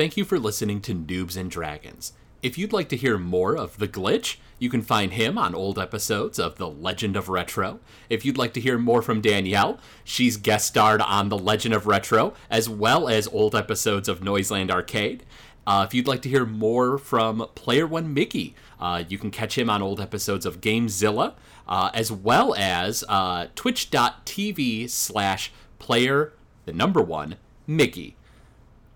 thank you for listening to Noobs and Dragons. If you'd like to hear more of The Glitch, you can find him on old episodes of The Legend of Retro. If you'd like to hear more from Danielle, she's guest starred on The Legend of Retro, as well as old episodes of Noiseland Arcade. Uh, if you'd like to hear more from Player One Mickey, uh, you can catch him on old episodes of Gamezilla, uh, as well as uh, twitch.tv slash player, the number one, Mickey.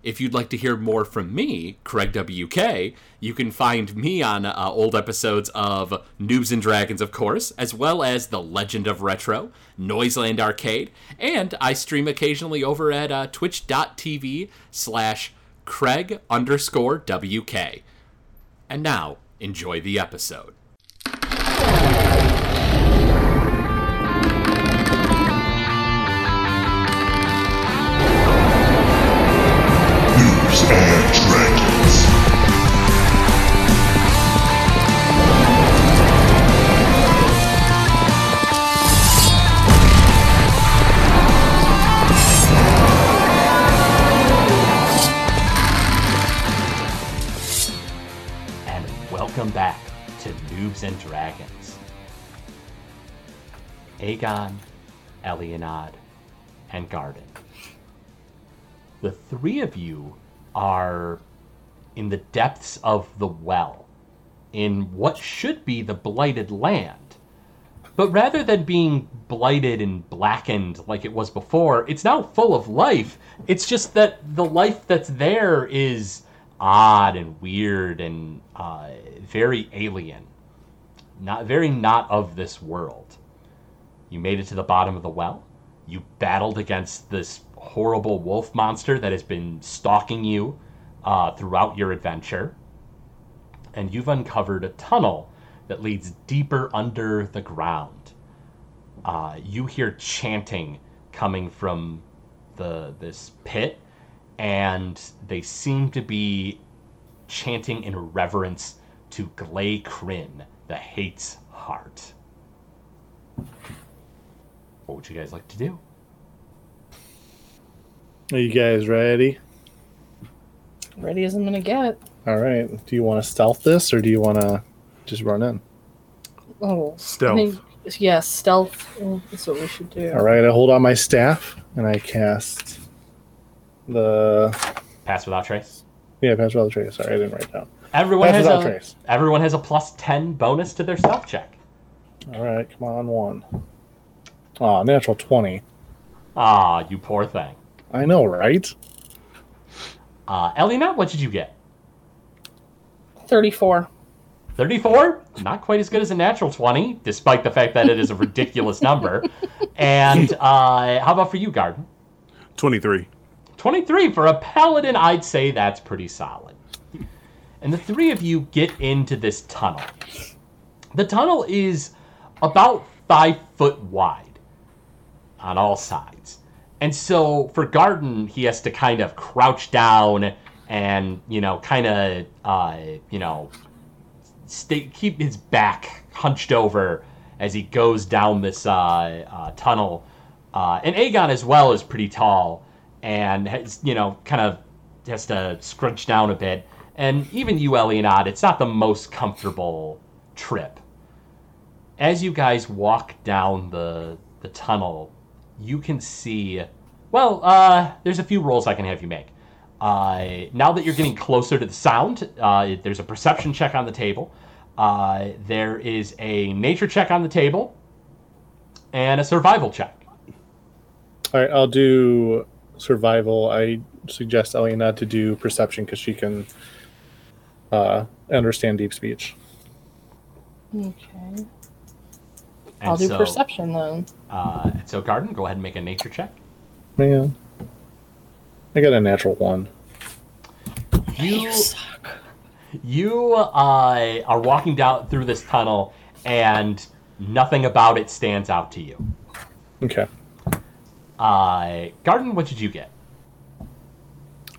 If you'd like to hear more from me, Craig WK, you can find me on uh, old episodes of Noobs and Dragons, of course, as well as The Legend of Retro, Noiseland Arcade, and I stream occasionally over at uh, twitch.tv slash Craig underscore WK. And now, enjoy the episode. Noobs and Dragons. Aegon, Elionad, and Garden. The three of you are in the depths of the well, in what should be the blighted land. But rather than being blighted and blackened like it was before, it's now full of life. It's just that the life that's there is odd and weird and uh, very alien. Not very not of this world. You made it to the bottom of the well. You battled against this horrible wolf monster that has been stalking you uh, throughout your adventure. And you've uncovered a tunnel that leads deeper under the ground. Uh, you hear chanting coming from the this pit, and they seem to be chanting in reverence to Glay Kryn, the Hate's Heart. What would you guys like to do? Are you guys ready? Ready as I'm gonna get. All right. Do you want to stealth this or do you want to just run in? Oh, Stealth. I think, yeah, stealth. That's what we should do. All right. I hold on my staff and I cast the Pass without trace. yeah pass without trace. Sorry, I didn't write it down. Everyone Pass has a trace. everyone has a plus ten bonus to their stealth check. All right. Come on, one. Ah, natural twenty. Ah, you poor thing. I know, right? Uh, Elena, what did you get? Thirty-four. 34 not quite as good as a natural 20 despite the fact that it is a ridiculous number and uh, how about for you garden 23. 23 for a paladin i'd say that's pretty solid and the three of you get into this tunnel the tunnel is about five foot wide on all sides and so for garden he has to kind of crouch down and you know kind of uh, you know stay, keep his back hunched over as he goes down this uh, uh, tunnel. Uh, and Aegon as well is pretty tall and has, you know, kind of has to scrunch down a bit. And even you, Elionad, it's not the most comfortable trip. As you guys walk down the the tunnel, you can see. Well, uh, there's a few rolls I can have you make. Uh, now that you're getting closer to the sound, uh, there's a perception check on the table. Uh, there is a nature check on the table, and a survival check. All right. I'll do survival. I suggest Ellie to do perception because she can uh, understand deep speech. Okay. And I'll do so, perception then. Uh, so, Garden, go ahead and make a nature check. Man, I got a natural one. You you uh, are walking down through this tunnel, and nothing about it stands out to you. Okay. Uh, Garden, what did you get?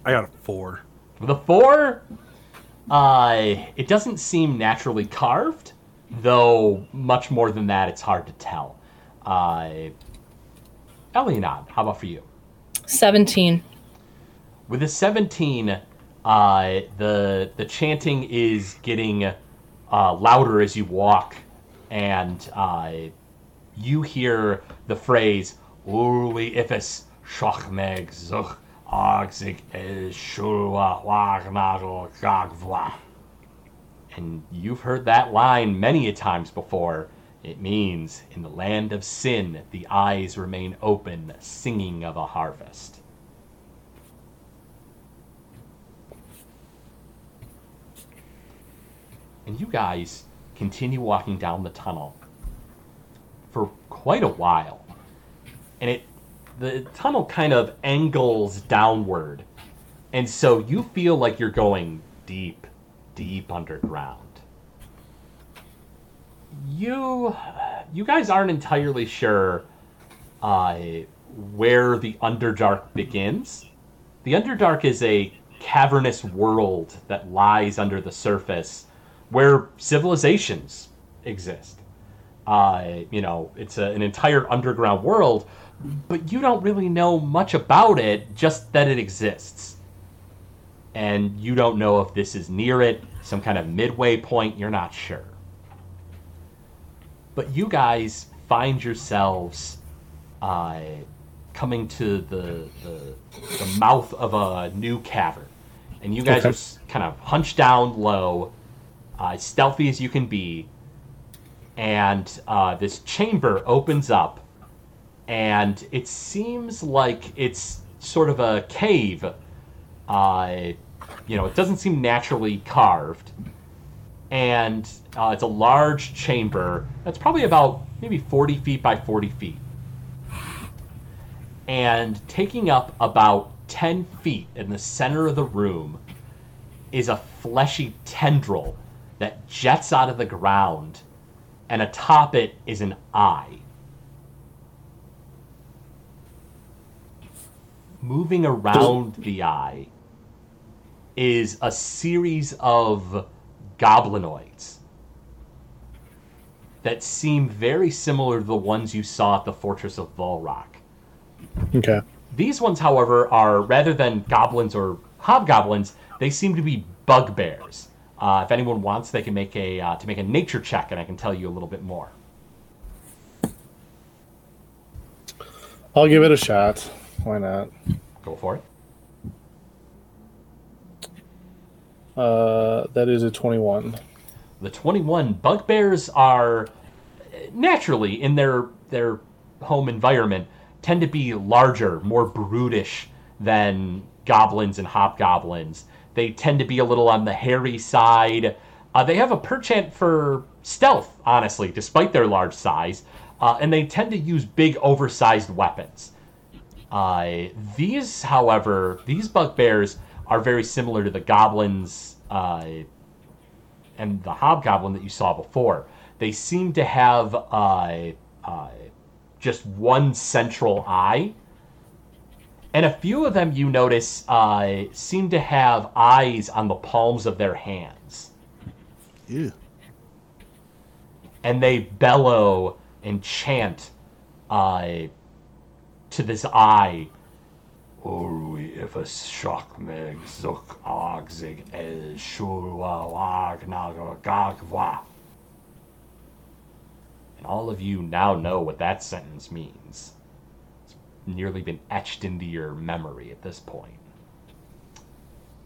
I got a four. With a four, uh, it doesn't seem naturally carved, though much more than that, it's hard to tell. Uh, Elionad, how about for you? Seventeen. With a 17, Uh, the the chanting is getting uh, louder as you walk, and uh, you hear the phrase "Uli ifes shachmeg zuch agzig el shua wagnagel gagvla." And you've heard that line many a times before. It means, in the land of sin, the eyes remain open, singing of a harvest. And you guys continue walking down the tunnel for quite a while. And it the tunnel kind of angles downward. And so you feel like you're going deep, deep underground. You you guys aren't entirely sure uh, where the Underdark begins. The Underdark is a cavernous world that lies under the surface where civilizations exist. Uh, you know, it's a, an entire underground world, but you don't really know much about it, just that it exists. And you don't know if this is near it, some kind of midway point, you're not sure. But you guys find yourselves uh, coming to the, the, the mouth of a new cavern. And you guys Okay. are kind of hunched down low, uh, stealthy as you can be. And uh, this chamber opens up, and it seems like it's sort of a cave. Uh, you know, it doesn't seem naturally carved. And uh, it's a large chamber that's probably about maybe 40 feet by 40 feet. And taking up about 10 feet in the center of the room is a fleshy tendril that jets out of the ground, and atop it is an eye. Moving around the eye is a series of goblinoids that seem very similar to the ones you saw at the Fortress of Volrock. Okay. These ones, however, are rather than goblins or hobgoblins, they seem to be bugbears. Uh, if anyone wants, they can make a uh, to make a nature check, and I can tell you a little bit more. I'll give it a shot. Why not? Go for it. Uh, that is a 21. The 21 bugbears are naturally in their their home environment tend to be larger, more brutish than goblins and hobgoblins. They tend to be a little on the hairy side. Uh, they have a perchant for stealth, honestly, despite their large size, uh, and they tend to use big, oversized weapons. Uh, these, however, these bugbears are very similar to the goblins uh, and the hobgoblin that you saw before. They seem to have uh, uh, just one central eye. And a few of them you notice uh, seem to have eyes on the palms of their hands. Yeah. And they bellow and chant uh, to this eye. Zuk agzig el shurwa gagwa. And all of you now know what that sentence means. It's nearly been etched into your memory at this point.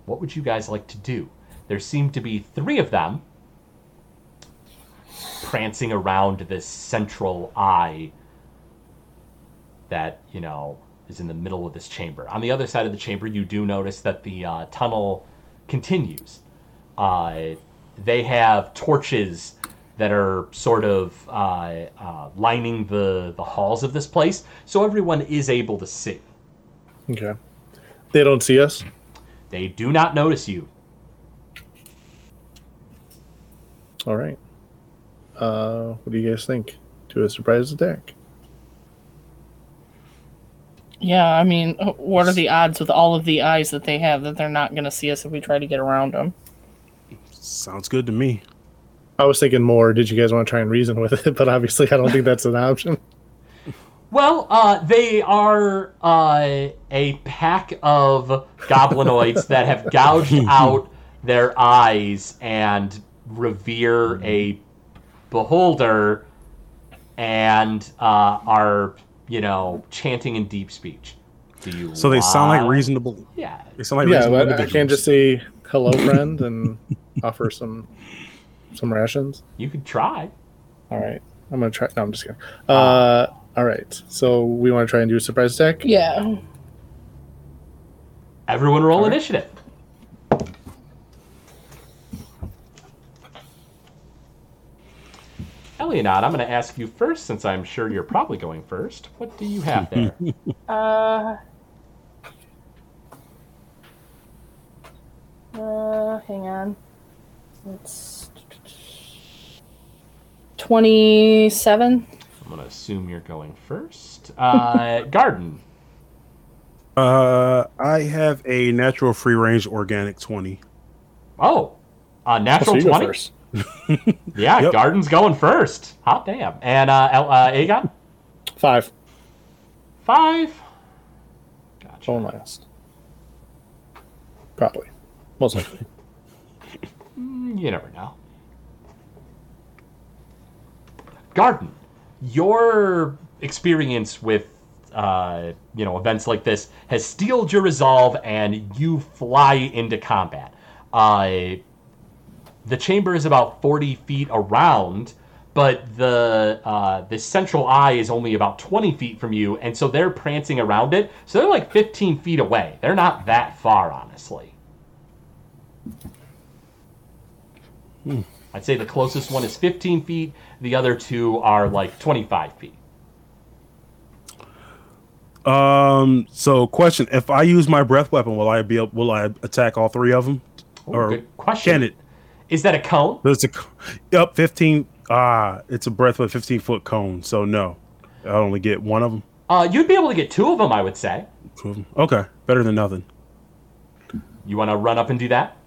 What would you guys like to do? There seem to be three of them prancing around this central eye that, you know, is in the middle of this chamber. On the other side of the chamber, you do notice that the uh, tunnel continues. Uh, they have torches that are sort of uh, uh, lining the, the halls of this place, so everyone is able to see. Okay. They don't see us? They do not notice you. All right. Uh, what do you guys think? Do a surprise attack. Yeah, I mean, what are the odds with all of the eyes that they have that they're not going to see us if we try to get around them? Sounds good to me. I was thinking more. Did you guys want to try and reason with it? But obviously, I don't think that's an option. Well, uh, they are uh, a pack of goblinoids that have gouged out their eyes and revere a beholder and uh, are, you know, chanting in deep speech. Do you So they sound like reasonable. Yeah. They sound like yeah, reasonable but I can't just say hello, friend, and offer some some rations. You could try. All right, I'm gonna try. No, I'm just kidding. Uh, all right. So we want to try and do a surprise attack. Yeah. Everyone roll Alright. initiative. Elianot, I'm going to ask you first since I'm sure you're probably going first. What do you have there? Uh. Uh, hang on. It's twenty-seven. I'm going to assume you're going first. Uh, Garden. Uh, I have a natural free range organic twenty. Oh, uh, natural you go 20? Yeah, Yep. Garden's going first. Hot damn. And uh, uh, Aegon? Five. Five. Gotcha. Last. Probably. Most likely. You never know. Garden, your experience with uh, you know events like this has steeled your resolve, and you fly into combat. Uh, the chamber is about forty feet around, but the uh, the central eye is only about twenty feet from you, and so they're prancing around it. So they're like fifteen feet away. They're not that far, honestly. I'd say the closest one is 15 feet. The other two are like 25 feet. Um. So, question: If I use my breath weapon, will I be able, will I attack all three of them? Ooh, Or question. Can it? Is that a cone? There's a up fifteen. Ah, it's a breath with fifteen foot cone. So no, I only get one of them. Uh, you'd be able to get two of them, I would say. Two of 'em. Okay, better than nothing. You want to run up and do that?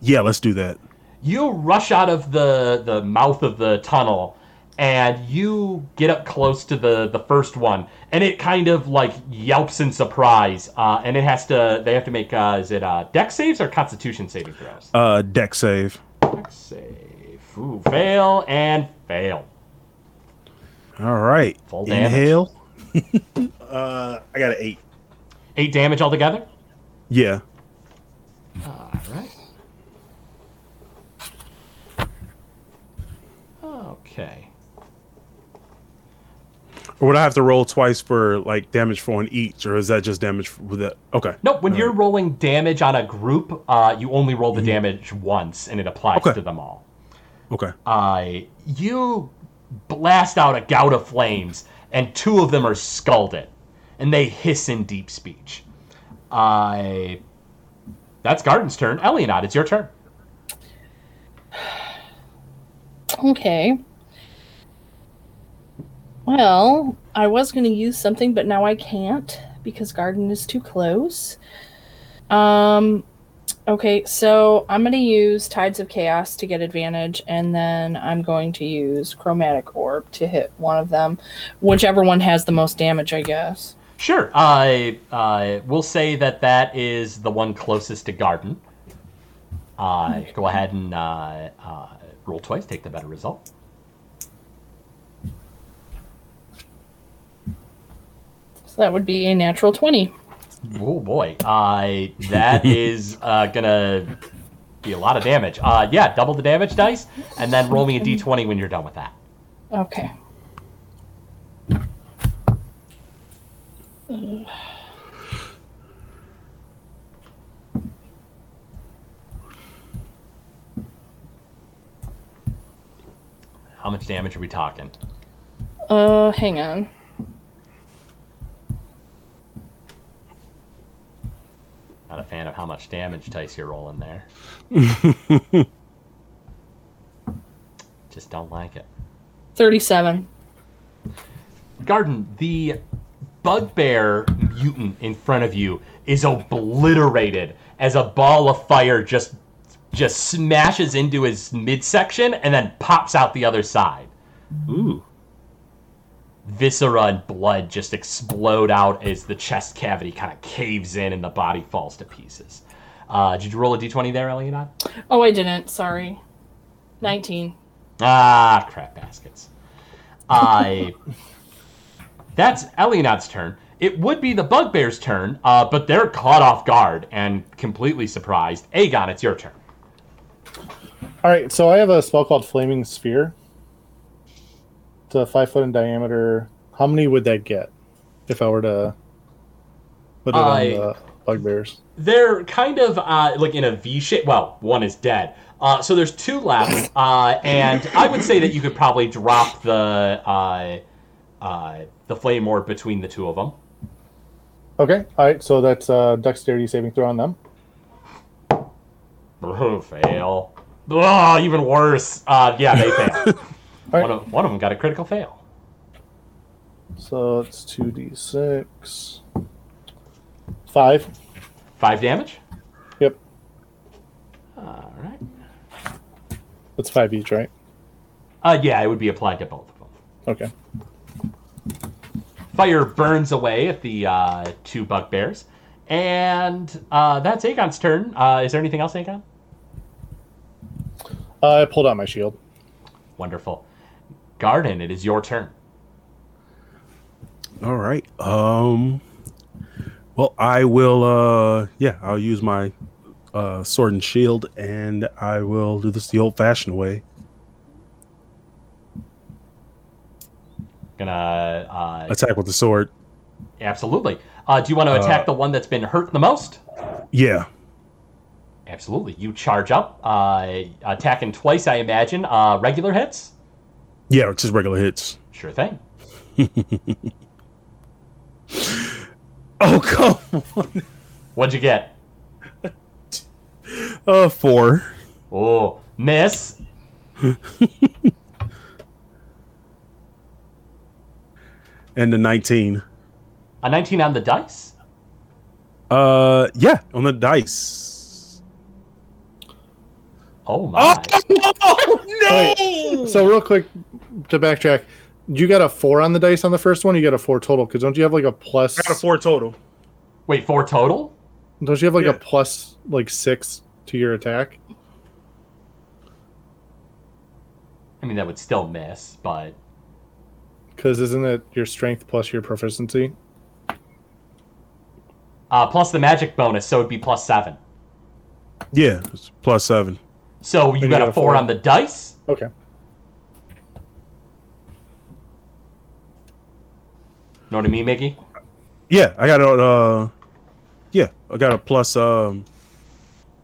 Yeah, let's do that. You rush out of the the mouth of the tunnel, and you get up close to the the first one, and it kind of like yelps in surprise. Uh, and it has to. They have to make. Uh, is it uh, Dex saves or Constitution saving throws? Uh, Dex save. Dex save. Ooh, fail and fail. All right. Full damage. Inhale. uh, I got an eight. Eight damage altogether. Yeah. All right. Okay. Or would I have to roll twice for like damage for on each, or is that just damage for, with that? Okay. No, when you're rolling damage on a group, uh, you only roll the damage once, and it applies Okay. to them all. Okay. Uh, you blast out a gout of flames, and two of them are scalded, and they hiss in deep speech. I. that's Garden's turn. Elianot, it's your turn. Okay. Well, I was going to use something, but now I can't because garden is too close. Um okay, so I'm going to use Tides of Chaos to get advantage and then I'm going to use Chromatic Orb to hit one of them, whichever one has the most damage, I guess. Sure. I uh, we'll say that that is the one closest to Garden. Uh, go ahead and uh, uh, roll twice. Take the better result. So that would be a natural 20. Oh boy, uh, that is uh, gonna be a lot of damage. Uh, yeah, double the damage dice, and then roll me a d20 when you're done with that. Okay. How much damage are we talking? Uh, hang on. Not a fan of how much damage dice you're rolling there. Just don't like it. 37. Garden, the bugbear mutant in front of you is obliterated as a ball of fire just just smashes into his midsection and then pops out the other side. Ooh. Viscera and blood just explode out as the chest cavity kind of caves in and the body falls to pieces. Uh, did you roll a d20 there, Elianad? Oh, I didn't. Sorry. 19. Ah, crap baskets. I. That's Elianad's turn. It would be the bugbear's turn, uh, but they're caught off guard and completely surprised. Aegon, it's your turn. All right, so I have a spell called Flaming Sphere. A five foot in diameter. How many would that get if I were to put it I- on the bugbears? They're kind of uh, like in a V shape. Well, one is dead. Uh, so there's two left, uh, and I would say that you could probably drop the uh, uh, the flame orb between the two of them. Okay, all right, so that's uh, dexterity saving throw on them. Ugh, fail. Oh, even worse. Uh, yeah, they fail. All right, one, of, one of them got a critical fail. so it's two d six, five. Five damage. Yep, All right. that's five each, right? Uh, yeah, it would be applied to both of them. Okay. Fire burns away at the uh, two bugbears, and uh, that's Aegon's turn. Uh, is there anything else, Aegon? Uh, I pulled out my shield. Wonderful. Garden, it is your turn. All right. Um. Well, I will. Uh. Yeah, I'll use my uh, sword and shield, and I will do this the old-fashioned way. Gonna uh, Attack with the sword. absolutely. Uh, do you want to attack Uh, the one that's been hurt the most? Yeah. Absolutely. You charge up, uh, attacking twice, I imagine. Uh, regular hits. Yeah, it's just regular hits. Sure thing. Oh come on. What'd you get? Uh, four. Oh, miss. And the nineteen. A 19 on the dice. Uh, yeah, on the dice. Oh my. Wait, so real quick to backtrack, you got a four on the dice on the first one. You got a four total because don't you have like a plus? I got a four total. Wait, four total? Don't you have like Yeah. a plus like six to your attack? I mean, that would still miss, but Because isn't it your strength plus your proficiency? uh, plus the magic bonus, so it'd be plus seven. Yeah, it's plus seven. So you you got, got a a four four. on the dice. Okay. Know what I mean, Mickey? Yeah, I got a. Uh, yeah, I got a plus. Um,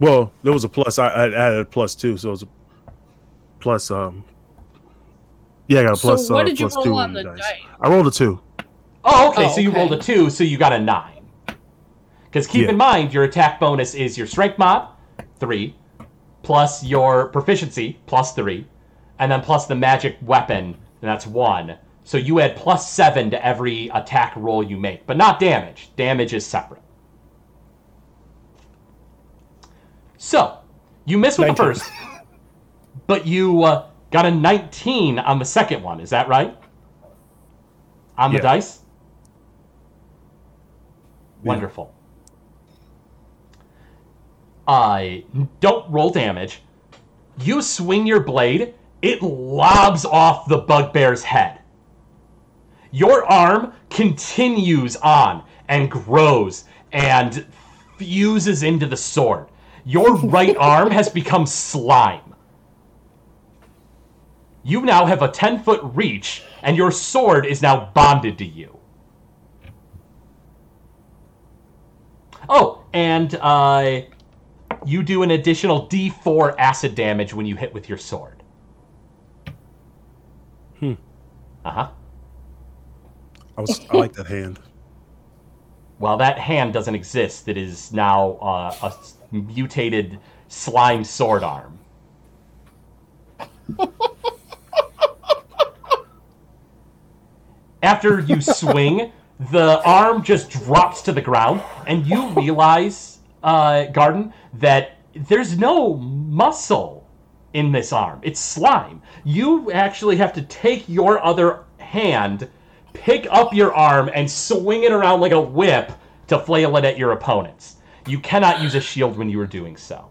well, there was a plus. I, I added a plus two, so it was a plus. Um, yeah, I got a plus. So plus. what uh, did you roll on the dice? I rolled a two. Oh, okay. Oh, so you okay. rolled a two, so you got a nine. Because keep Yeah. in mind, your attack bonus is your strength mod, three, plus your proficiency, plus three, and then plus the magic weapon, and that's one. So you add plus seven to every attack roll you make, but not damage. Damage is separate. So you missed with the first, but you uh, got a 19 on the second one. Is that right? On the Yeah. dice? Yeah. Wonderful. I don't roll damage. You swing your blade, it lobs off the bugbear's head. Your arm continues on and grows and fuses into the sword. Your right arm has become slime. You now have a 10 foot reach, and your sword is now bonded to you. Oh, and uh, you do an additional d4 acid damage when you hit with your sword. Hmm. Uh huh. I was. I like that hand. Well, that hand doesn't exist. It is now uh, a mutated slime sword arm. After you swing, the arm just drops to the ground, and you realize, uh, Garden, that there's no muscle in this arm. It's slime. You actually have to take your other hand pick up your arm and swing it around like a whip to flail it at your opponents. You cannot use a shield when you are doing so.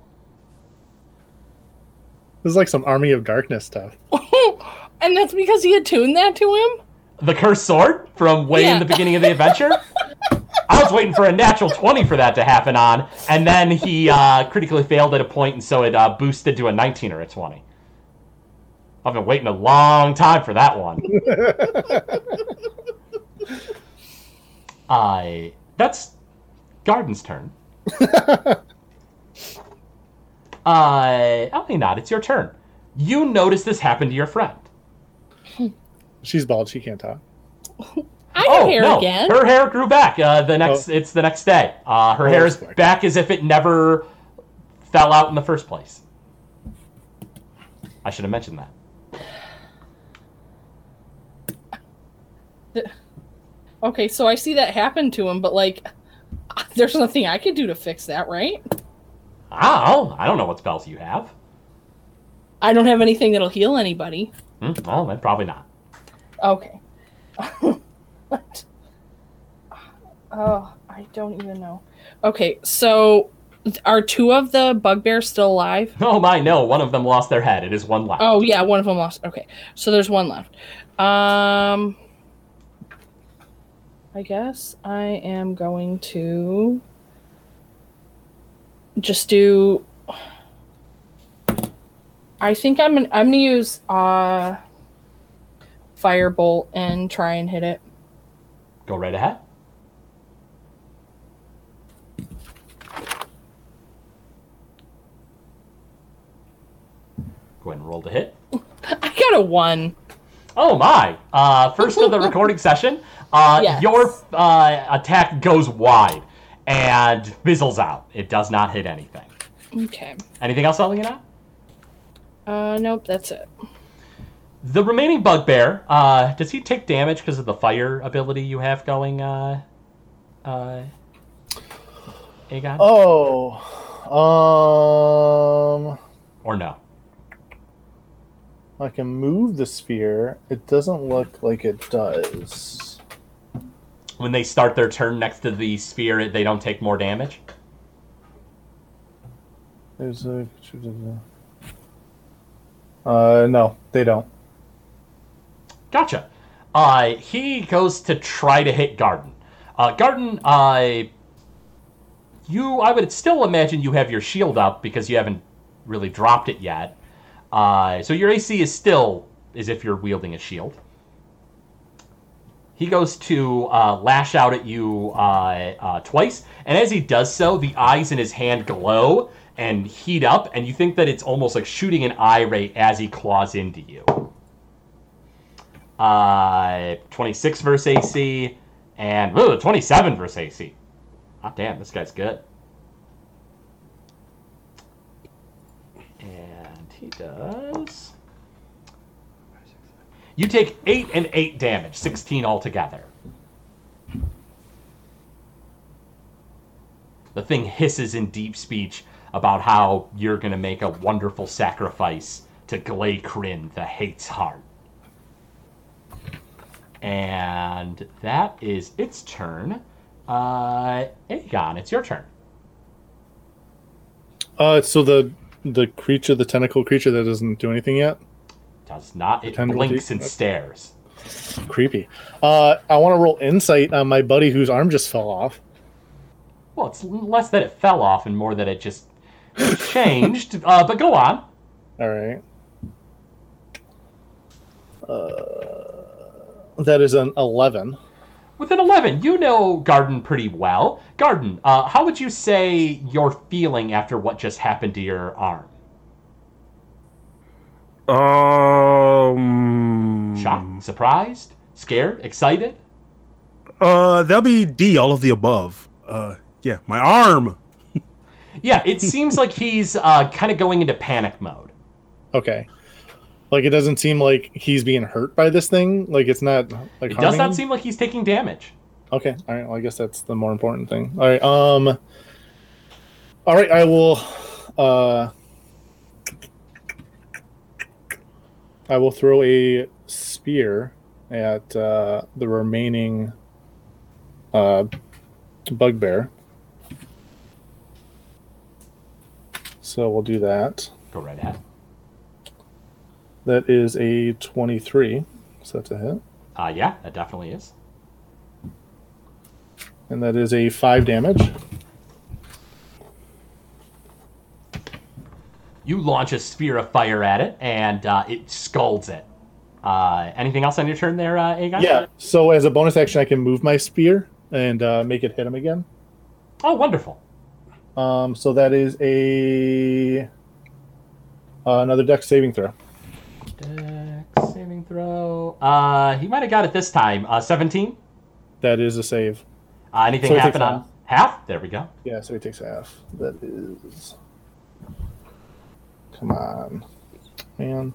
This is like some Army of Darkness stuff. and that's because he attuned that to him? The cursed sword from way in the beginning of the adventure. I was waiting for a natural 20 for that to happen on, and then he uh, critically failed at a point, and so it uh, boosted to a 19 or a 20. I've been waiting a long time for that one. I. that's Garden's turn. uh, Ellie it's your turn. You notice this happened to your friend. She's bald. She can't talk. I have hair again. Her hair grew back. Uh, the next, it's the next day. Uh, her Oh, hair is that's back as if it never fell out in the first place. I should have mentioned that. Okay, so I see that happen to him, but like, there's nothing I can do to fix that, right? Oh, I don't know what spells you have. I don't have anything that'll heal anybody. Hmm, well, then probably not. Okay. what? Oh, I don't even know. Okay, so are two of the bugbears still alive? Oh my, no! One of them lost their head. It is one left. Oh yeah, one of them lost. Okay, so there's one left. Um, I guess I am going to just do. I think I'm gonna, I'm gonna use uh firebolt and try and hit it. Go right ahead. Go ahead and roll the hit. I got a one. Oh my! Uh, first of the recording session, uh, Yes. your uh, attack goes wide and fizzles out. It does not hit anything. Okay. Anything else, Elena? Uh, nope, that's it. The remaining bugbear, uh, does he take damage because of the fire ability you have going, uh, uh, Aegon? Oh, um, Or no? I can move the sphere. It doesn't look like it does. When they start their turn next to the sphere, they don't take more damage? There's a. Uh, no, they don't. Gotcha. Uh, he goes to try to hit Garden. Uh, Garden, uh, you, I would still imagine you have your shield up because you haven't really dropped it yet. Uh, so your AC is still as if you're wielding a shield. He goes to uh, lash out at you uh, uh, twice, and as he does so, the eyes in his hand glow and heat up, and you think that it's almost like shooting an eye ray as he claws into you. Uh, 26 versus AC, and ooh, 27 versus AC. Ah, damn, this guy's good. He does. You take 8 and 8 damage, 16 altogether. The thing hisses in deep speech about how you're going to make a wonderful sacrifice to Glay the hate's heart. And that is its turn. Uh, Aegon, it's your turn. Uh, so the the creature, the tentacle creature that doesn't do anything yet. Does not. It Tentacle blinks deep? and stares. Creepy. Uh, I want to roll insight on my buddy whose arm just fell off. Well, it's less that it fell off and more that it just changed. uh, but go on. All right. Uh, that is an eleven. With an 11, you know Garden pretty well. Garden, uh, how would you say you're feeling after what just happened to your arm? Um. Shocked? Surprised? Scared? Excited? Uh, that'll be D. All of the above. Uh, yeah, my arm. Yeah, it seems like he's uh, kind of going into panic mode. Okay. Like it doesn't seem like he's being hurt by this thing. Like it's not like It does not him? seem like he's taking damage. Okay. All right. Well, I guess that's the more important thing. All right. Um. All right. I will. Uh. I will throw a spear at uh, the remaining uh, bugbear. So we'll do that. Go right ahead. That is a 23. So that's a hit. Uh, yeah, that definitely is. And that is a 5 damage. You launch a spear of fire at it, and uh, it scalds it. Uh, anything else on your turn there, uh, Aegon? Yeah. So as a bonus action, I can move my spear and uh, make it hit him again. Oh, wonderful. Um, so that is a uh, another Dex saving throw. Dex saving throw. Uh, he might have got it this time. Uh, 17. That is a save. Uh, anything So happen on half? There we go. Yeah, so he takes half. That is. Come on, man.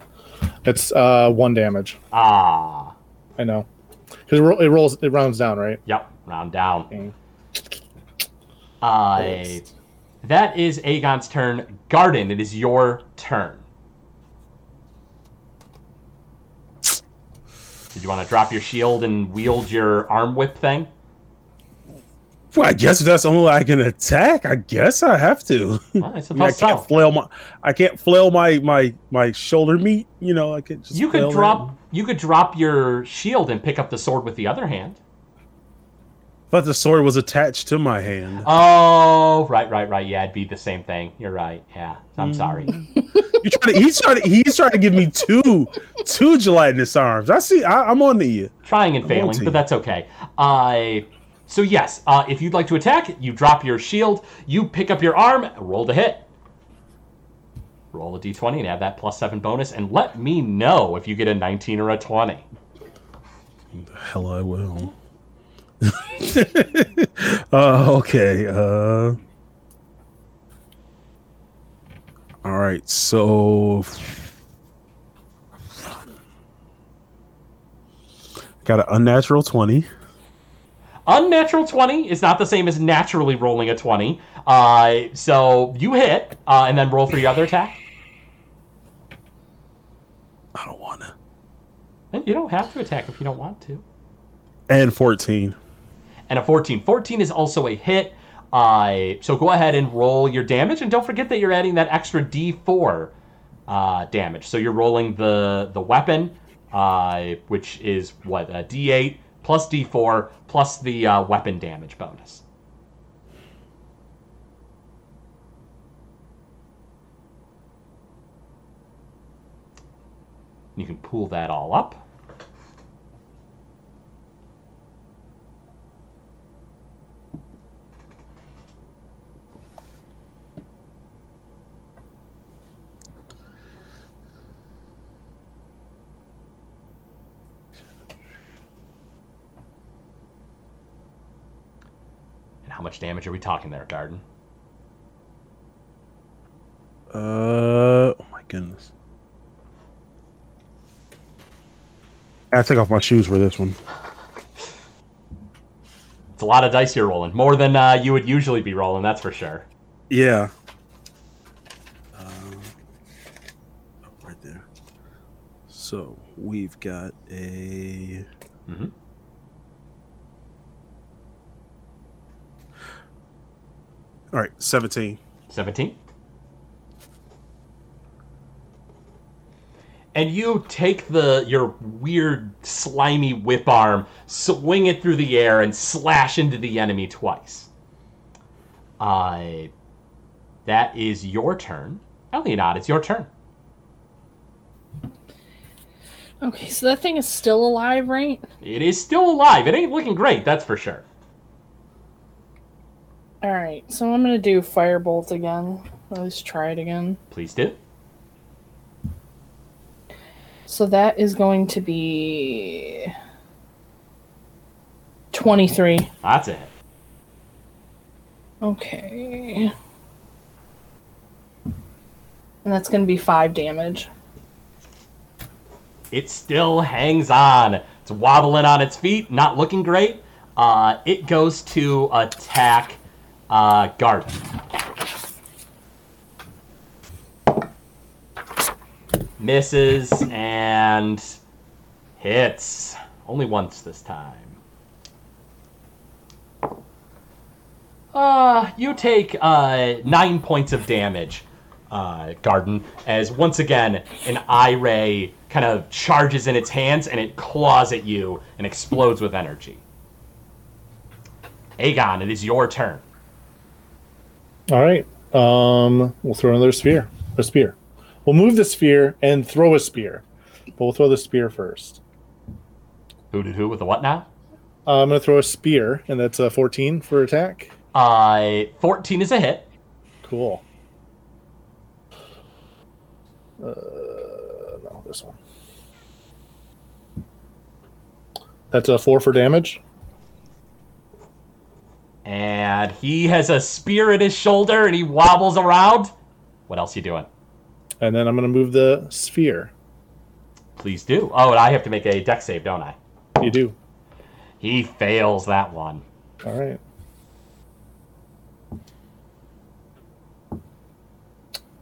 It's uh, one damage. Ah, I know, because it, ro- it rolls. It rounds down, right? yep. Round down. Okay. Uh, that is Aegon's turn. Garden, it is your turn. Did you want to drop your shield and wield your arm whip thing? Well, I guess that's only I can attack. I guess I have to. Well, I I, mean, I can't so. flail my. I can't flail my my my shoulder meat. You know, I just. You could drop. that. You could drop your shield and pick up the sword with the other hand. But the sword was attached to my hand. Oh, right, right, right. Yeah, it'd be the same thing. You're right. Yeah, I'm Mm. sorry. You trying to? He's trying to. He's trying to give me two two gelatinous arms. I see. I, I'm on the. Trying and failing, but that's okay. Uh, so yes, uh, if you'd like to attack, you drop your shield, you pick up your arm, roll to hit. Roll a d20 and add that plus seven bonus, and let me know if you get a 19 or a 20. The Hell, I will. uh, okay. Uh, all right. So, got an unnatural twenty. Unnatural 20 is not the same as naturally rolling a 20. Uh, so you hit, uh, and then roll for your other attack. I don't want to. You don't have to attack if you don't want to. And fourteen. And a 14. 14 is also a hit. Uh, so go ahead and roll your damage, and don't forget that you're adding that extra D4 uh, damage. So you're rolling the the weapon, uh, which is what a D8 plus D4 plus the uh, weapon damage bonus. You can pull that all up. Much damage are we talking there, Garden? Uh, oh my goodness. I take off my shoes for this one. It's a lot of dice you're rolling. More than uh, you would usually be rolling, that's for sure. Yeah. Oh, right there. So we've got a. Mhm. All right, seventeen. 17. And you take the your weird slimy whip arm, swing it through the air, and slash into the enemy twice. Uh, that is your turn. Elionot, it's your turn. Okay, so that thing is still alive, right? It is still alive. It ain't looking great, that's for sure. All right, so I'm gonna do firebolt again. Let's try it again. Please do. So that is going to be 23. That's it. Okay. And that's going to be 5 damage. It still hangs on. It's wobbling on its feet, not looking great. Uh, it goes to attack uh, Garden. Misses and hits. Only once this time. Uh, you take uh, nine points of damage, uh, Garden, as once again an eye ray kind of charges in its hands and it claws at you and explodes with energy. Aegon, it is your turn. All right. Um, we'll throw another sphere. A spear. We'll move the sphere and throw a spear, but we'll throw the spear first. Who did who with the what now? Uh, I'm going to throw a spear, and that's a 14 for attack. Uh, 14 is a hit. Cool. Uh, no, this one. That's a four for damage. And he has a spear in his shoulder and he wobbles around. What else are you doing? And then I'm going to move the sphere. Please do. Oh, and I have to make a Dex save, don't I? You do. He fails that one. All right.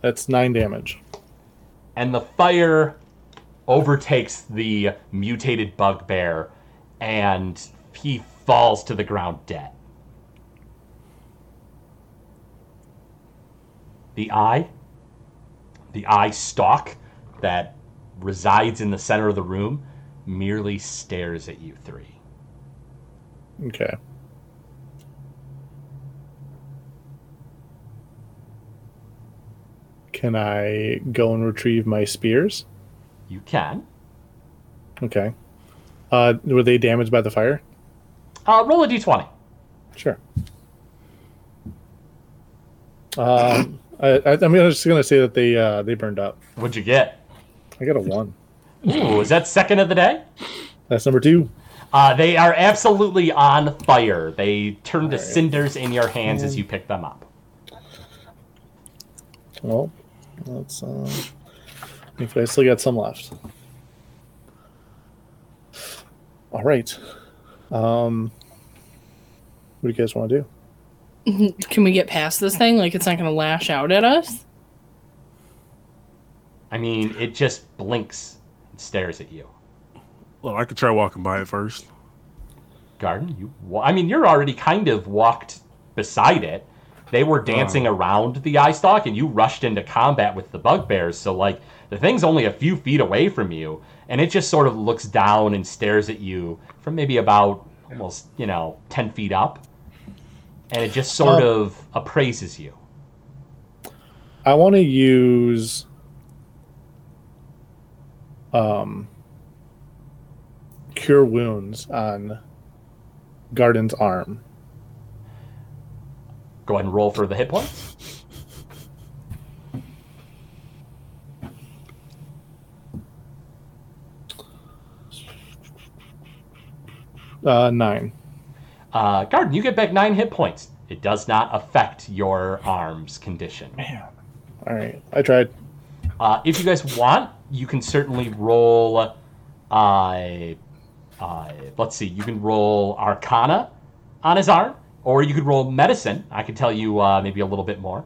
That's nine damage. And the fire overtakes the mutated bugbear and he falls to the ground dead. The eye, the eye stalk that resides in the center of the room, merely stares at you three. Okay. Can I go and retrieve my spears? You can. Okay. Uh, were they damaged by the fire? Uh, roll a d20. Sure. Um, I, I, I'm just gonna say that they uh, they burned up. What'd you get? I got a one. Ooh, is that second of the day? That's number two. Uh, they are absolutely on fire. They turn to Alright. cinders in your hands as you pick them up. Well, let's. Uh, if I still got some left. All right. Um, what do you guys want to do? Can we get past this thing? Like it's not going to lash out at us? I mean, it just blinks and stares at you. Well, I could try walking by it first. Garden, you. wa- I mean, you're already kind of walked beside it. They were dancing around the eye stalk, and you rushed into combat with the bugbears. So, like, the thing's only a few feet away from you, and it just sort of looks down and stares at you from maybe about almost, you know, 10 feet up. And it just sort Oh. of appraises you. I want to use um cure wounds on Garden's arm. Go ahead and roll for the hit points. Uh, nine. Uh, Garden, you get back nine hit points. It does not affect your arm's condition. Man. All right, I tried. Uh, if you guys want, you can certainly roll. Uh, uh, let's see, you can roll Arcana on his arm, or you could roll Medicine. I can tell you uh, maybe a little bit more.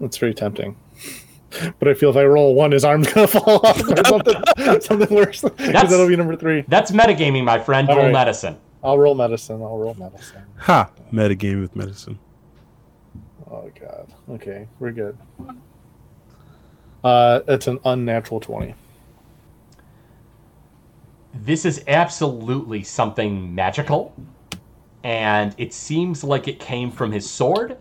That's very tempting. But I feel if I roll one, his arm's gonna fall off or something, something worse. 'Cause that'll be number three. That's metagaming, my friend. All roll right. Medicine. I'll roll medicine. I'll roll medicine. Ha! Metagame with medicine. Oh god. Okay, we're good. Uh, it's an unnatural twenty. This is absolutely something magical, and it seems like it came from his sword.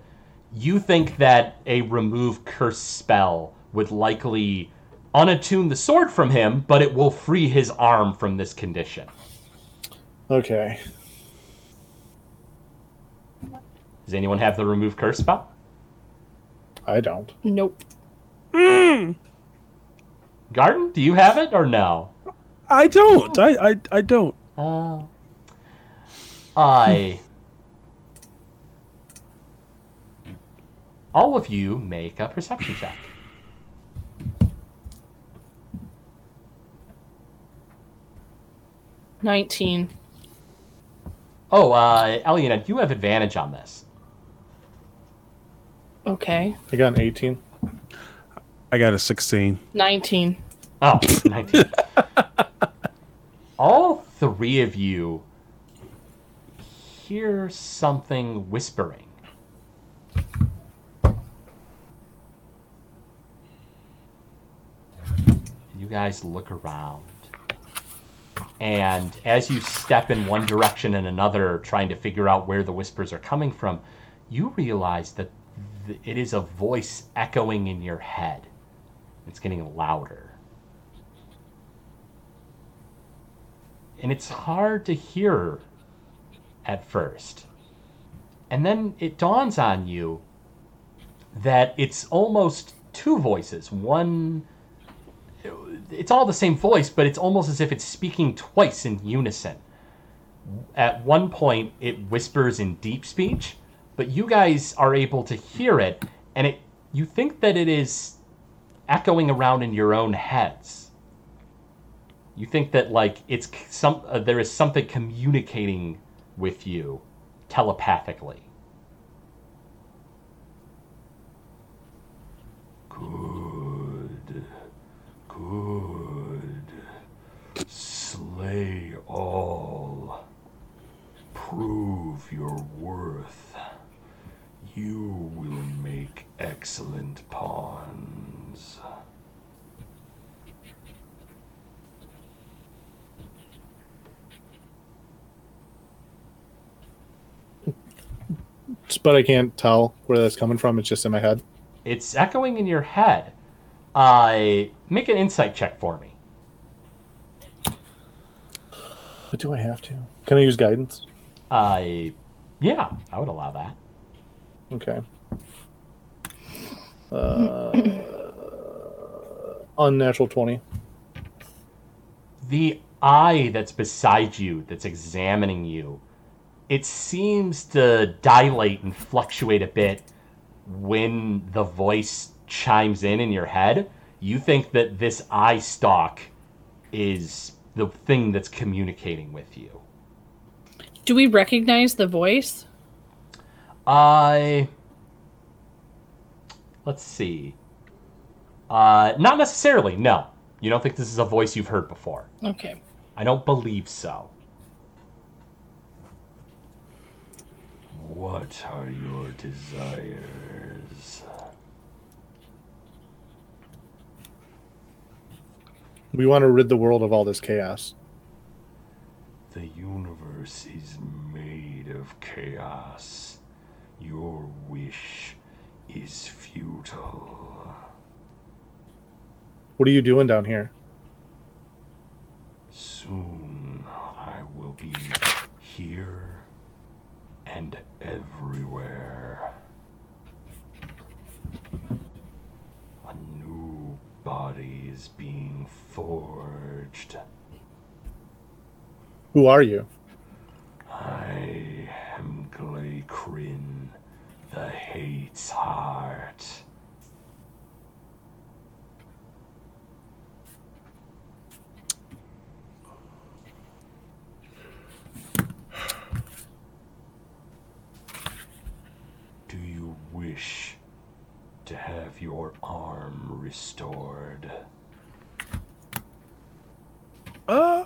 You think that a remove curse spell would likely unattune the sword from him, but it will free his arm from this condition. Okay. Does anyone have the remove curse spell? I don't. Nope. Garden, do you have it or no? I don't. I I, I don't. Uh, I. All of you make a perception check. Nineteen. Oh, uh, Eliana, you have advantage on this. Okay. I got an eighteen. I got a 16. Nineteen. Oh, 19. All three of you hear something whispering. You guys look around. And as you step in one direction and another, trying to figure out where the whispers are coming from, you realize that th- it is a voice echoing in your head. It's getting louder. And it's hard to hear at first. And then it dawns on you that it's almost two voices. One it's all the same voice, but it's almost as if it's speaking twice in unison. At one point, it whispers in deep speech, but you guys are able to hear it, and it you think that it is echoing around in your own heads. You think that like it's some uh, there is something communicating with you telepathically. Good. Slay all. Prove your worth. You will make excellent pawns. But I can't tell where that's coming from. It's just in my head. It's echoing in your head. Uh, make an insight check for me. But do I have to? Can I use guidance? Uh, yeah, I would allow that. Okay. Uh, unnatural 20. the eye that's beside you that's examining you it seems to dilate and fluctuate a bit when the voice chimes in in your head you think that this eye stalk is the thing that's communicating with you Do we recognize the voice? i let's see uh not necessarily no you don't think this is a voice you've heard before Okay. i don't believe so What are your desires? We want to rid the world of all this chaos. The universe is made of chaos. Your wish is futile. What are you doing down here? Soon I will be here and everywhere. A new body is being forged. Who are you? I am Glaykrin, the Hate's Heart. Do you wish to have your arm restored? Uh,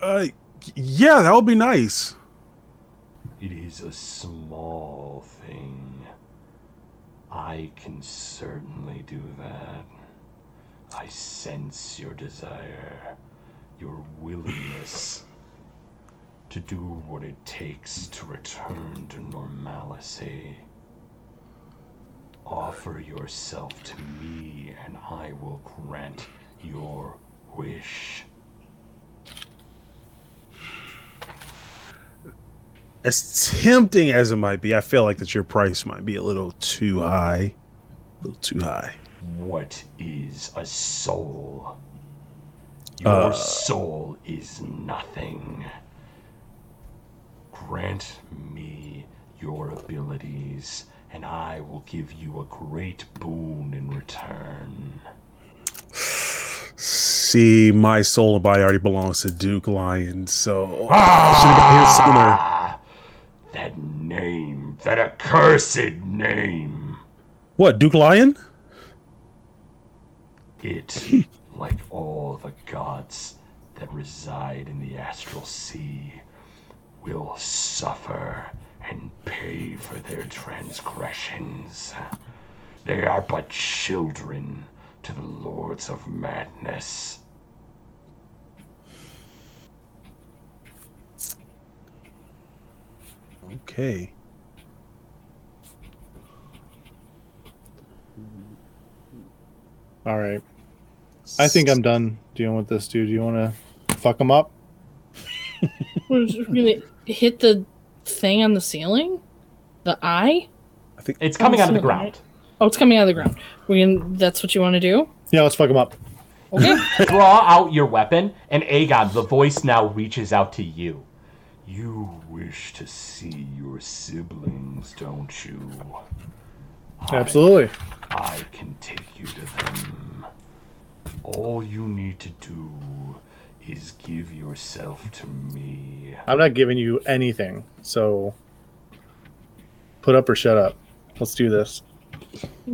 uh, yeah, that would be nice. It is a small thing. I can certainly do that. I sense your desire, your willingness to do what it takes to return to normalcy. Offer yourself to me, and I will grant your wish. As tempting as it might be, I feel like that your price might be a little too high. A little too high. What is a soul? Your Uh. soul is nothing. Grant me your abilities, and I will give you a great boon in return. See, my soul and body already belongs to Duke Lion, so I should have got here sooner. Name, that accursed name. What, Duke Lion? It, like all the gods, that reside in the astral sea will suffer and pay for their transgressions. They are but children to the lords of madness. Okay. All right. I think I'm done dealing with this dude. You want to fuck him up? We're just gonna hit the thing on the ceiling? The eye? I think It's coming out of the ground. Oh, it's coming out of the ground. We can, that's what you want to do? Yeah, let's fuck him up. Okay. Draw out your weapon, and Aegon, the voice now reaches out to you. You wish to see your siblings, don't you? I- Absolutely. I can take you to them. All you need to do is give yourself to me. I'm not giving you anything. So put up or shut up. Let's do this.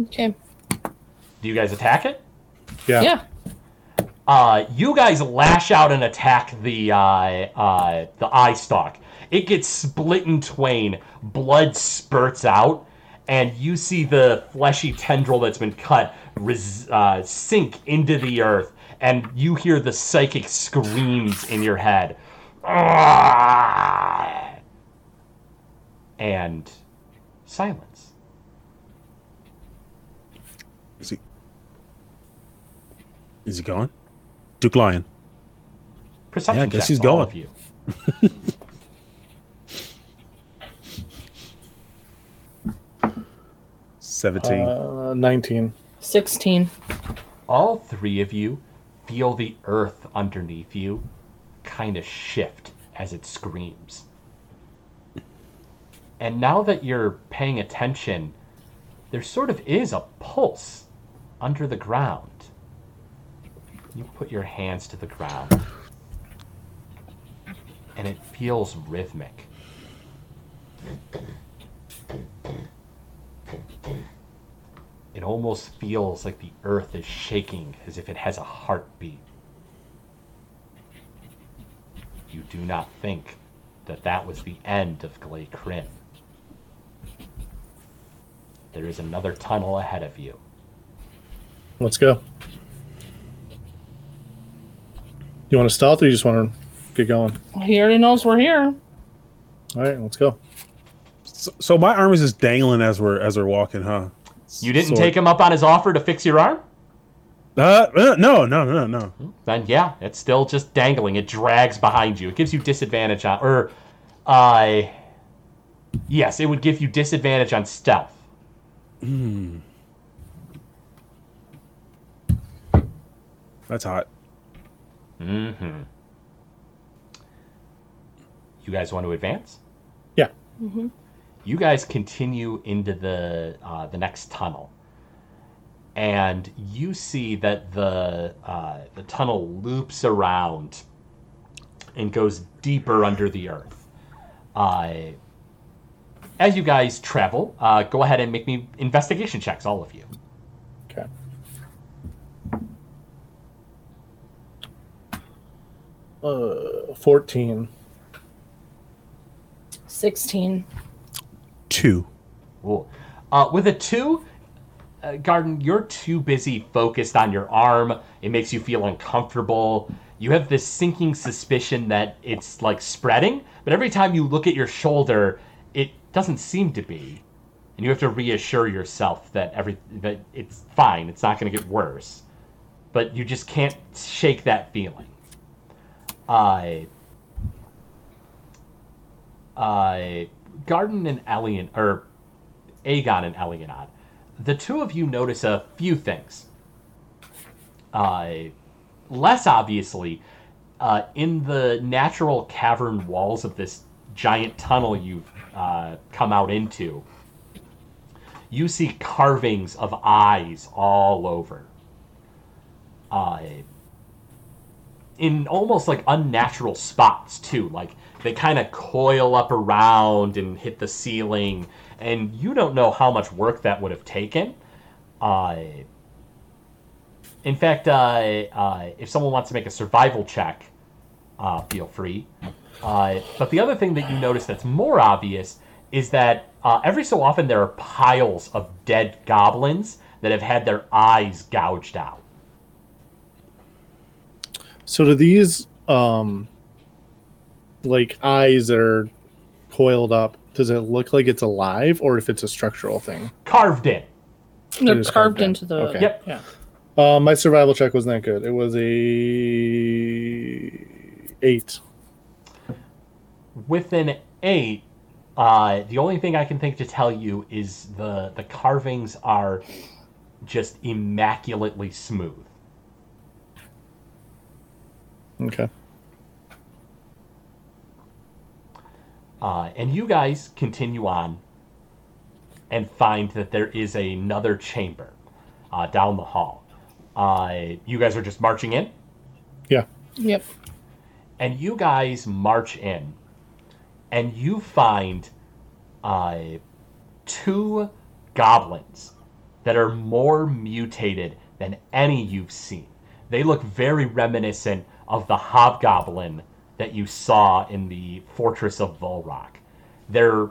okay. Do you guys attack it? Yeah. Yeah. Uh, you guys lash out and attack the uh, uh, the eye stalk. It gets split in twain. Blood spurts out, and you see the fleshy tendril that's been cut res- uh, sink into the earth. And you hear the psychic screams in your head. And silence. is he is he going? Duke Lion. Perception Yeah, I guess he's going. of you. Seventeen. Uh, 19. 16. all three of you feel the earth underneath you kind of shift as it screams. And now that you're paying attention, there sort of is a pulse under the ground. You put your hands to the ground, and it feels rhythmic. It almost feels like the earth is shaking as if it has a heartbeat. You do not think that that was the end of Glay Crim. There is another tunnel ahead of you. Let's go. You want to stealth or you just want to get going? He already knows we're here. All right, let's go. So, so my arm is just dangling as we're as we're walking, huh? You didn't Sword. take him up on his offer to fix your arm? Uh, uh, no, no, no, no. Then yeah, it's still just dangling. It drags behind you. It gives you disadvantage on or uh yes, it would give you disadvantage on stealth. Hmm. That's hot. Mm-hmm. You guys want to advance? Yeah. Hmm. You guys continue into the uh, the next tunnel, and you see that the uh, the tunnel loops around and goes deeper under the earth. Uh, as you guys travel, uh, go ahead and make me investigation checks, all of you. Okay. Uh, 14. 16. Two. Cool. Uh, with a two, uh, Garden, you're too busy focused on your arm. It makes you feel uncomfortable. You have this sinking suspicion that it's like spreading, but every time you look at your shoulder, it doesn't seem to be, and you have to reassure yourself that every that it's fine. It's not going to get worse, but you just can't shake that feeling. I. I, Garden and Alien or Aegon and Elianod, the two of you notice a few things. Uh, less obviously, uh, in the natural cavern walls of this giant tunnel you've uh, come out into, you see carvings of eyes all over. In almost like unnatural spots too. Like they kind of coil up around and hit the ceiling, and you don't know how much work that would have taken. Uh, in fact, uh, uh, if someone wants to make a survival check, uh, feel free. Uh, but the other thing that you notice that's more obvious is that uh, every so often there are piles of dead goblins that have had their eyes gouged out. So do these um like eyes that are coiled up, does it look like it's alive or if it's a structural thing? Carved in. They're is carved carved in. into the. Okay. Yep. Yeah. Uh, my survival check wasn't that good. It was a eight. with an eight, uh, the only thing I can think to tell you is the the carvings are just immaculately smooth. Okay. Uh, and you guys continue on and find that there is another chamber uh, down the hall. Uh, you guys are just marching in, Yeah. Yep. and you guys march in, and you find uh, two goblins that are more mutated than any you've seen. They look very reminiscent of the hobgoblin that you saw in the fortress of Volrock. Their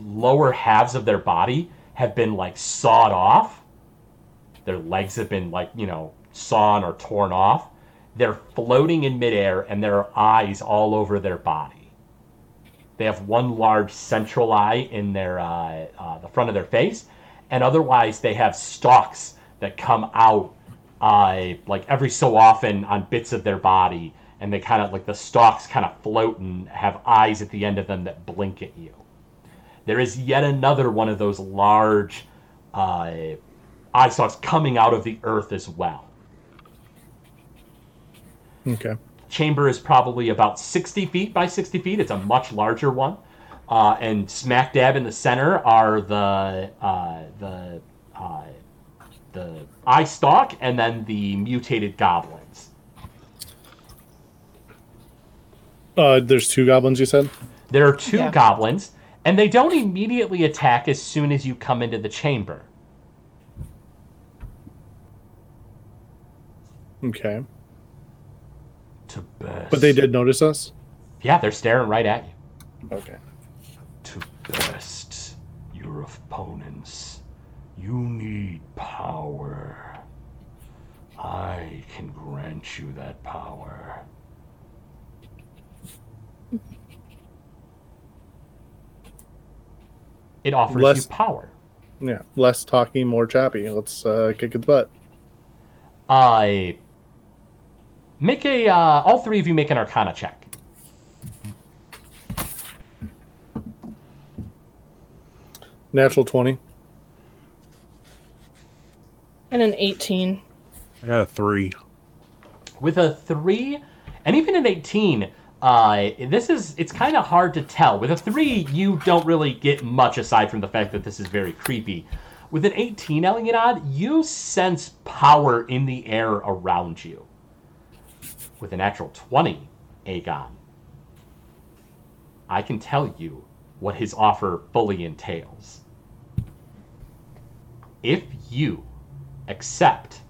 lower halves of their body have been like sawed off. Their legs have been like, you know, sawn or torn off. They're floating in midair and there are eyes all over their body. They have one large central eye in their uh, uh, the front of their face, and otherwise they have stalks that come out uh, like every so often on bits of their body, and they kind of like the stalks kind of float and have eyes at the end of them that blink at you. There is yet another one of those large uh, eye stalks coming out of the earth as well. Okay. chamber is probably about 60 feet by 60 feet. It's a much larger one. Uh, and smack dab in the center are the uh, the the eye stalk and then the mutated goblins. Uh, there's two goblins you said? There are two Yeah. goblins, and they don't immediately attack as soon as you come into the chamber. Okay. To best. But they did notice us? Yeah, they're staring right at you. Okay. To best your opponents, you need power. I can grant you that power. It offers Less- you power. Yeah. Less talking, more chappy. Let's uh, kick its butt. I make a. Uh, all three of you make an Arcana check. Natural 20. And an 18. I got a three. with a three and even an 18 uh, this is it's kind of hard to tell with a three you don't really get much aside from the fact that this is very creepy with an 18 Elianad, you sense power in the air around you with an actual 20 aegon i can tell you what his offer fully entails if you accept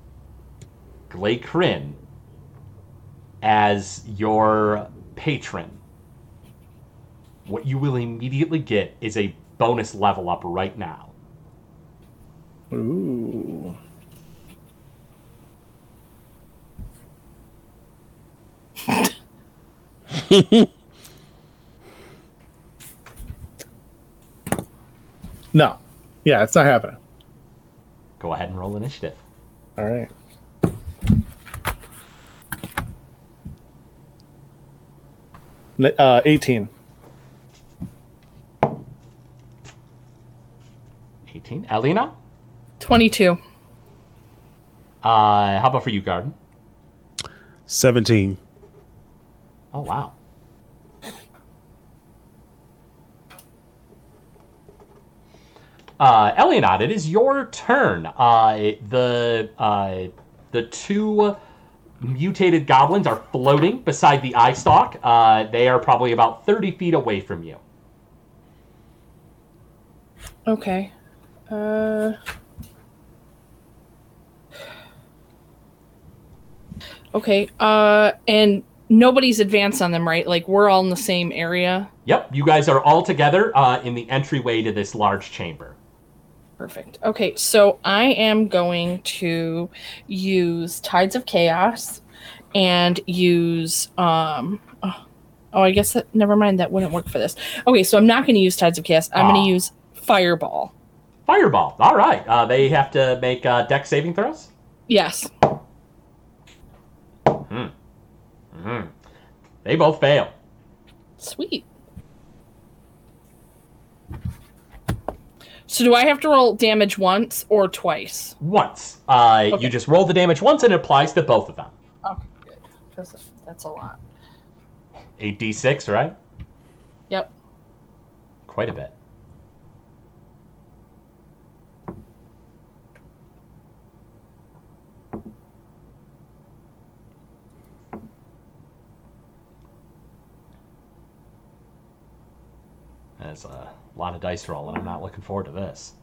Glacrin as your patron, what you will immediately get is a bonus level up right now. Ooh. no. Yeah, it's not happening. Go ahead and roll initiative. All right. N- Uh, 18. 18. Elena? 22. Uh, how about for you, Garden? Seventeen. Oh, wow. Uh, it is your turn. Uh, the uh, the two mutated goblins are floating beside the eye stalk. Uh, they are probably about 30 feet away from you. Okay. Uh. Okay. Uh, and nobody's advanced on them, right? Like we're all in the same area. Yep, you guys are all together uh, in the entryway to this large chamber. Perfect. Okay, so I am going to use Tides of Chaos and use um oh, oh, I guess that never mind that wouldn't work for this. Okay, so I'm not going to use Tides of Chaos. I'm going to use Fireball. Fireball. All right. Uh, they have to make uh, Dex saving throws. Yes. Hmm. Mhm. They both fail. Sweet. So do I have to roll damage once or twice? Once. Uh, Okay. You just roll the damage once and it applies to both of them. Okay, good. that's a lot. 8d6, right? Yep. Quite a bit. That's a lot of dice rolling. I'm not looking forward to this.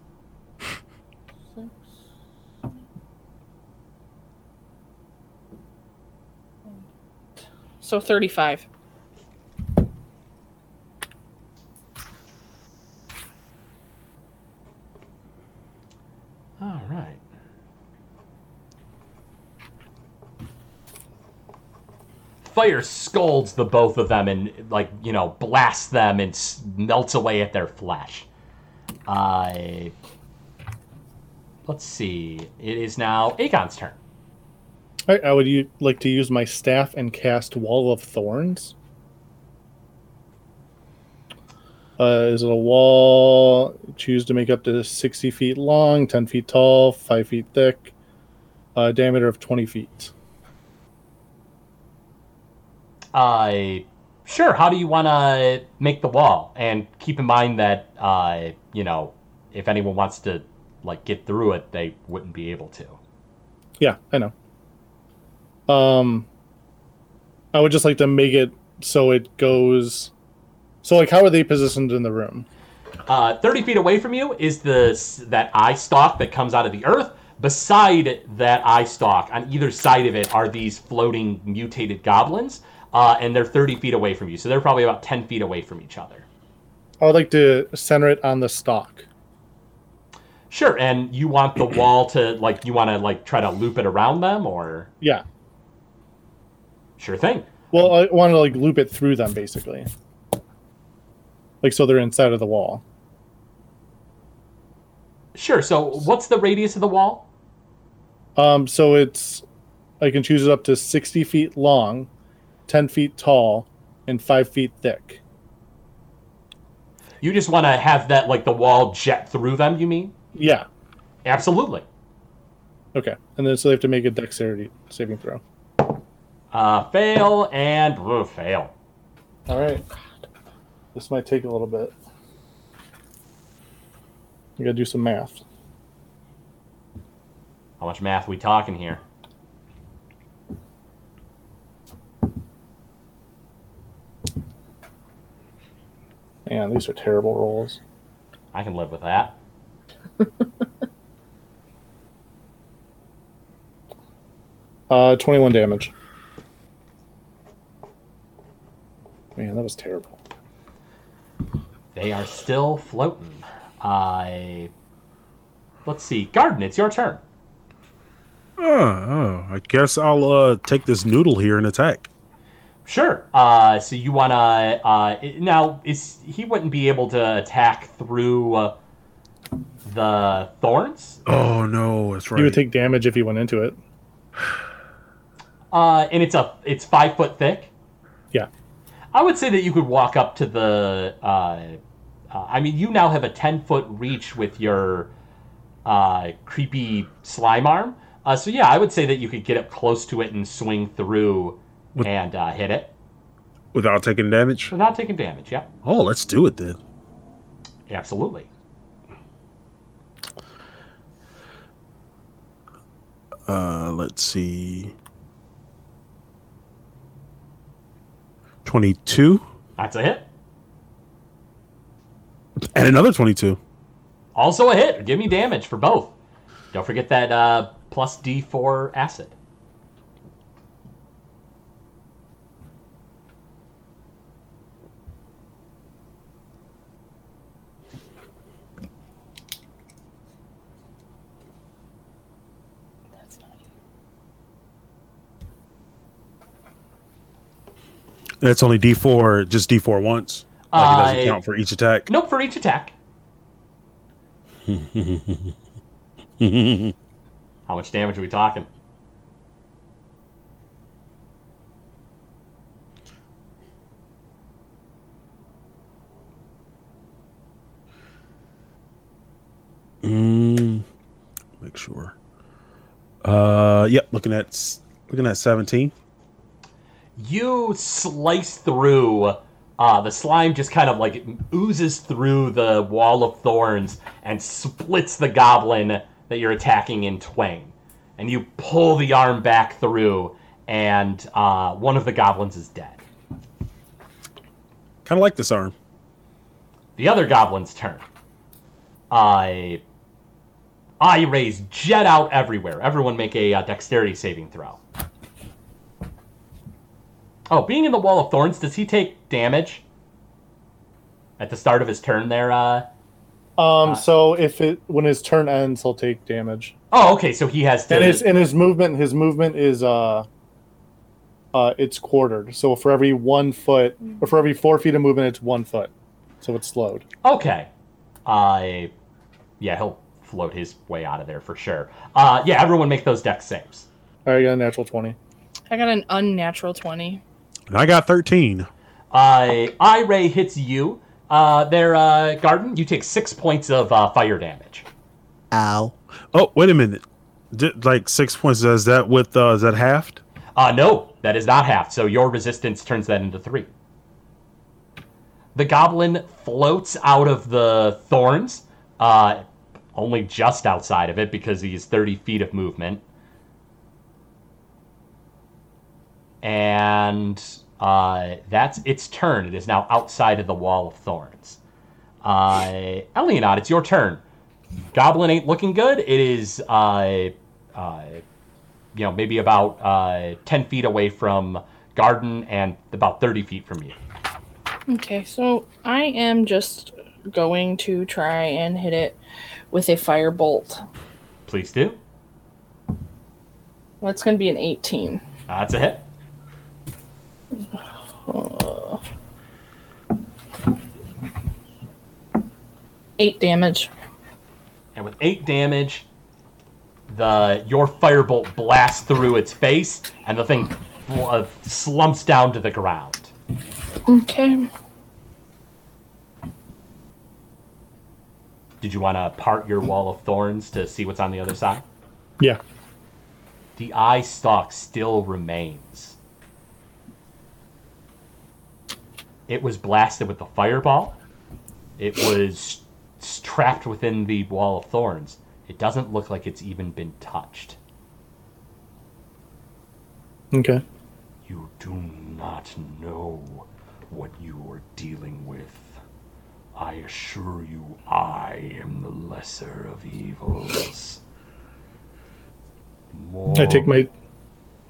So 35. All right. Fire scolds the both of them and, like, you know, blasts them and s- melts away at their flesh. Uh, let's see. It is now Aegon's turn. I would u- like to use my staff and cast Wall of Thorns. Uh, is it a wall? Choose to make up to 60 feet long, 10 feet tall, 5 feet thick, uh, diameter of 20 feet. Uh, sure. How do you want to make the wall? And keep in mind that, uh, you know, if anyone wants to, like, get through it, they wouldn't be able to. Yeah, I know. Um, I would just like to make it so it goes. So, like, how are they positioned in the room? Uh, 30 feet away from you is the that eye stalk that comes out of the earth. Beside that eye stalk, on either side of it, are these floating mutated goblins, uh, and they're 30 feet away from you. So they're probably about 10 feet away from each other. I would like to center it on the stalk. Sure, and you want the wall to like you want to like try to loop it around them, or Yeah. sure thing. Well, I want to like loop it through them, basically. Like so, they're inside of the wall. Sure. So what's the radius of the wall? Um, so it's I can choose it up to sixty feet long, ten feet tall, and five feet thick. You just want to have that like the wall jet through them. You mean? Yeah. Absolutely. Okay. And then so they have to make a dexterity saving throw. Uh, fail and ugh, fail. All right. This might take a little bit. You gotta do some math. How much math we talking here? Man, these are terrible rolls. I can live with that. Uh, twenty-one damage. Man, that was terrible. They are still floating. I. Let's see. Garden, it's your turn. Oh, oh, I guess I'll uh, take this noodle here and attack. Sure. Uh, so you want to. Uh, now, is he wouldn't be able to attack through uh, the thorns? Oh no, that's right. You would take damage if you went into it. Uh, and it's a it's five foot thick. Yeah. I would say that you could walk up to the. Uh, uh, I mean, you now have a ten foot reach with your uh, creepy slime arm. Uh, so yeah, I would say that you could get up close to it and swing through With- and uh, hit it Without taking damage. without taking damage. Yeah, Oh, let's do it then. absolutely. Uh, let's see. Twenty-two That's a hit. and another twenty-two. Also a hit. Give me damage for both. Don't forget that uh, plus D4 acid. That's only D four, just D four once. Like it doesn't count for each attack. Nope, for each attack. How much damage are we talking? Mm, make sure. Uh, yep. Looking at looking at seventeen. You slice through. Uh, the slime just kind of like oozes through the wall of thorns and splits the goblin that you're attacking in twain. And you pull the arm back through, and uh, one of the goblins is dead. Kind of like this arm. The other goblin's turn. I. Eye rays jet out everywhere. Everyone make a uh, dexterity saving throw. Oh, being in the wall of thorns, does he take damage? At the start of his turn there, uh. Um, so if it when his turn ends, he'll take damage. Oh, okay, so he has to. And his and his movement, his movement is uh, uh, it's quartered. So for every one foot, or for every four feet of movement, it's one foot. So it's slowed. Okay. I. yeah, he'll float his way out of there for sure. Uh, yeah, everyone make those Dex saves. All right, I got a natural twenty. I got an unnatural 20. And I got thirteen. Uh, Eye ray hits you. Uh, there, uh, Garden, you take six points of uh, fire damage. Ow. Oh, wait a minute. Did, like six points. Is that with? Uh, is that halved? Uh, no, that is not half, so your resistance turns that into three. The goblin floats out of the thorns, uh, only just outside of it because he's 30 feet of movement. And uh, that's its turn. It is now outside of the wall of thorns. Uh, it's your turn. Goblin ain't looking good. It is, uh, uh, you know, maybe about uh, 10 feet away from Garden and about 30 feet from you. Okay, so I am just going to try and hit it with a fire bolt. Please do. Well, it's going to be an 18. That's a hit. Uh, eight damage. And with eight damage, the your firebolt blasts through its face, and the thing uh, slumps down to the ground. Okay. Did you want to part your wall of thorns to see what's on the other side? Yeah. The eye stalk still remains. It was blasted with the fireball. It was trapped within the wall of thorns. It doesn't look like it's even been touched. Okay. You do not know what you are dealing with. I assure you, I am the lesser of evils. More, I take my.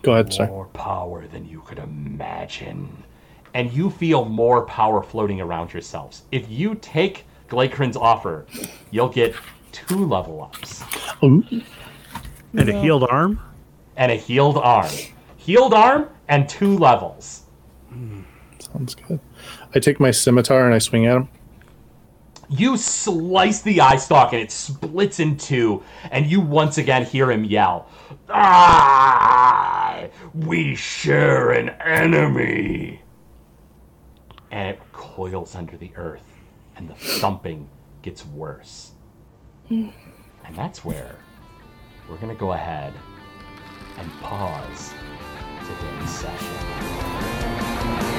Go ahead. Sorry. more power than you could imagine. And you feel more power floating around yourselves. If you take Glakrin's offer, you'll get two level ups Ooh. And a healed arm. and a healed arm. Healed arm and two levels. Sounds good. I take my scimitar and I swing at him. You slice the eye stalk and it splits in two, and you once again hear him yell, Ah! We share an enemy. And it coils under the earth, and the thumping gets worse. And that's where we're going to go ahead and pause today's session.